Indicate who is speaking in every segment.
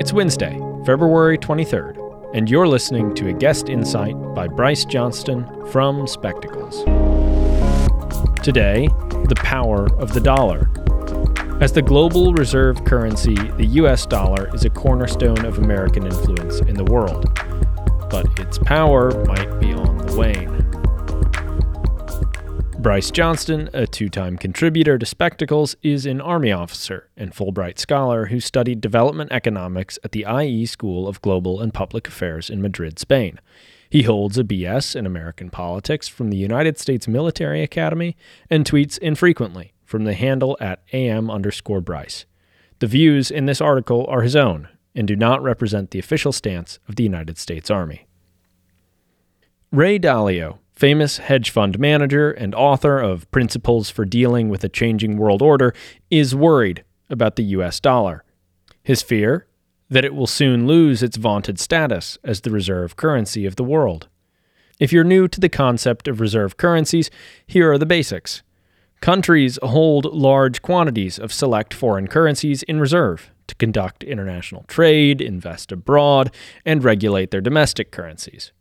Speaker 1: It's Wednesday, February 23rd, and you're listening to a guest insight by Bryce Johnston from Spectacles. Today, the power of the dollar. As the global reserve currency, the US dollar is a cornerstone of American influence in the world. But its power might be on the wane. Bryce Johnston, a two time contributor to Spectacles, is an Army officer and Fulbright scholar who studied development economics at the IE School of Global and Public Affairs in Madrid, Spain. He holds a BS in American politics from the United States Military Academy and tweets infrequently from the handle at am underscore Bryce. The views in this article are his own and do not represent the official stance of the United States Army. Ray Dalio, famous hedge fund manager and author of Principles for Dealing with a Changing World Order, is worried about the US dollar. His fear? That it will soon lose its vaunted status as the reserve currency of the world. If you're new to the concept of reserve currencies, here are the basics. Countries hold large quantities of select foreign currencies in reserve to conduct international trade, invest abroad, and regulate their domestic currencies.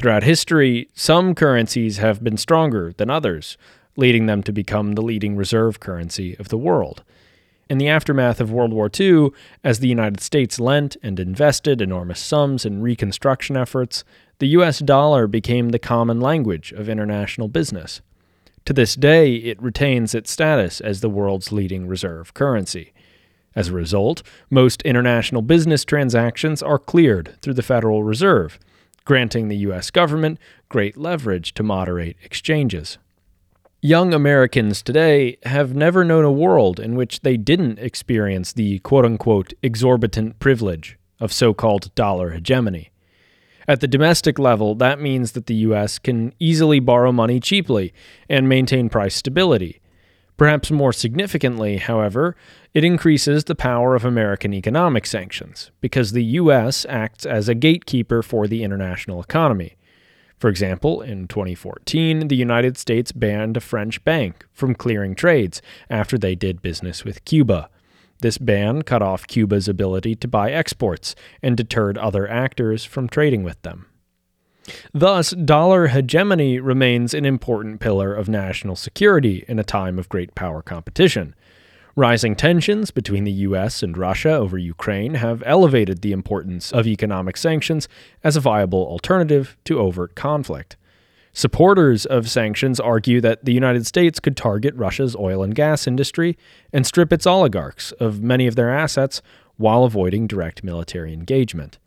Speaker 1: Throughout history, some currencies have been stronger than others, leading them to become the leading reserve currency of the world. In the aftermath of World War II, as the United States lent and invested enormous sums in reconstruction efforts, the US dollar became the common language of international business. To this day, it retains its status as the world's leading reserve currency. As a result, most international business transactions are cleared through the Federal Reserve, granting the U.S. government great leverage to moderate exchanges. Young Americans today have never known a world in which they didn't experience the quote unquote exorbitant privilege of so called dollar hegemony. At the domestic level, that means that the U.S. can easily borrow money cheaply and maintain price stability. Perhaps more significantly, however, it increases the power of American economic sanctions because the U.S. acts as a gatekeeper for the international economy. For example, in 2014, the United States banned a French bank from clearing trades after they did business with Cuba. This ban cut off Cuba's ability to buy exports and deterred other actors from trading with them. Thus, dollar hegemony remains an important pillar of national security in a time of great power competition. Rising tensions between the US and Russia over Ukraine have elevated the importance of economic sanctions as a viable alternative to overt conflict. Supporters of sanctions argue that the United States could target Russia's oil and gas industry and strip its oligarchs of many of their assets while avoiding direct military engagement.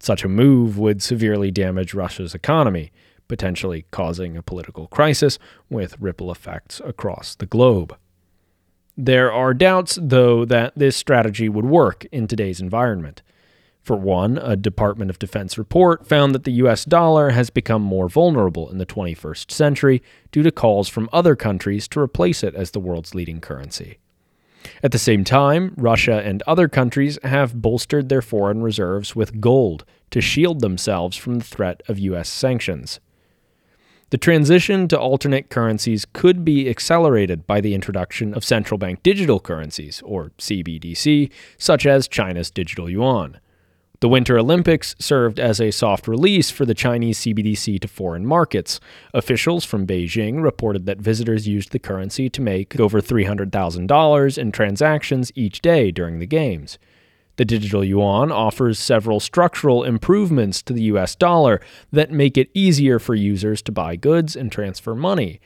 Speaker 1: Such a move would severely damage Russia's economy, potentially causing a political crisis with ripple effects across the globe. There are doubts, though, that this strategy would work in today's environment. For one, a Department of Defense report found that the US dollar has become more vulnerable in the 21st century due to calls from other countries to replace it as the world's leading currency. At the same time, Russia and other countries have bolstered their foreign reserves with gold to shield themselves from the threat of US sanctions. The transition to alternate currencies could be accelerated by the introduction of central bank digital currencies, or CBDC, such as China's digital yuan. The Winter Olympics served as a soft release for the Chinese CBDC to foreign markets. Officials from Beijing reported that visitors used the currency to make over $300,000 in transactions each day during the Games. The digital yuan offers several structural improvements to the US dollar that make it easier for users to buy goods and transfer money.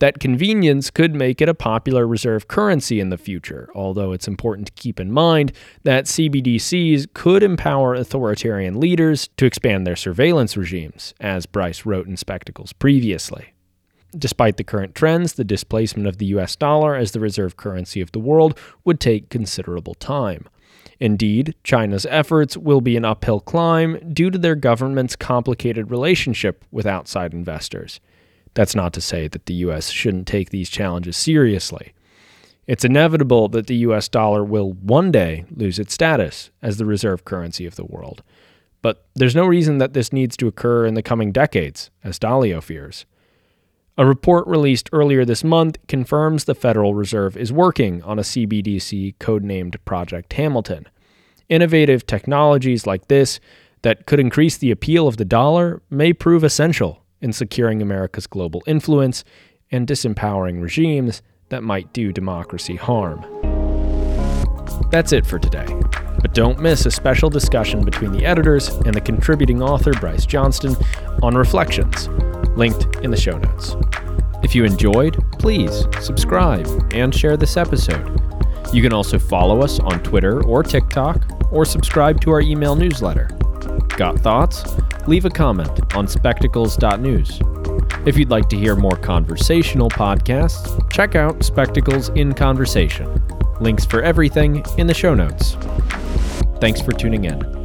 Speaker 1: That convenience could make it a popular reserve currency in the future, although it's important to keep in mind that CBDCs could empower authoritarian leaders to expand their surveillance regimes, as Bryce wrote in Spectacles previously. Despite the current trends, the displacement of the US dollar as the reserve currency of the world would take considerable time. Indeed, China's efforts will be an uphill climb due to their government's complicated relationship with outside investors. That's not to say that the U.S. shouldn't take these challenges seriously. It's inevitable that the US dollar will one day lose its status as the reserve currency of the world. But there's no reason that this needs to occur in the coming decades, as Dalio fears. A report released earlier this month confirms the Federal Reserve is working on a CBDC codenamed Project Hamilton. Innovative technologies like this that could increase the appeal of the dollar may prove essential in securing America's global influence and disempowering regimes that might do democracy harm. That's it for today. But don't miss a special discussion between the editors and the contributing author Bryce Johnston on Reflections, linked in the show notes. If you enjoyed, please subscribe and share this episode. You can also follow us on Twitter or TikTok, or subscribe to our email newsletter. Got thoughts? Leave a comment on spectacles.news. If you'd like to hear more conversational podcasts, check out Spectacles in Conversation. Links for everything in the show notes. Thanks for tuning in.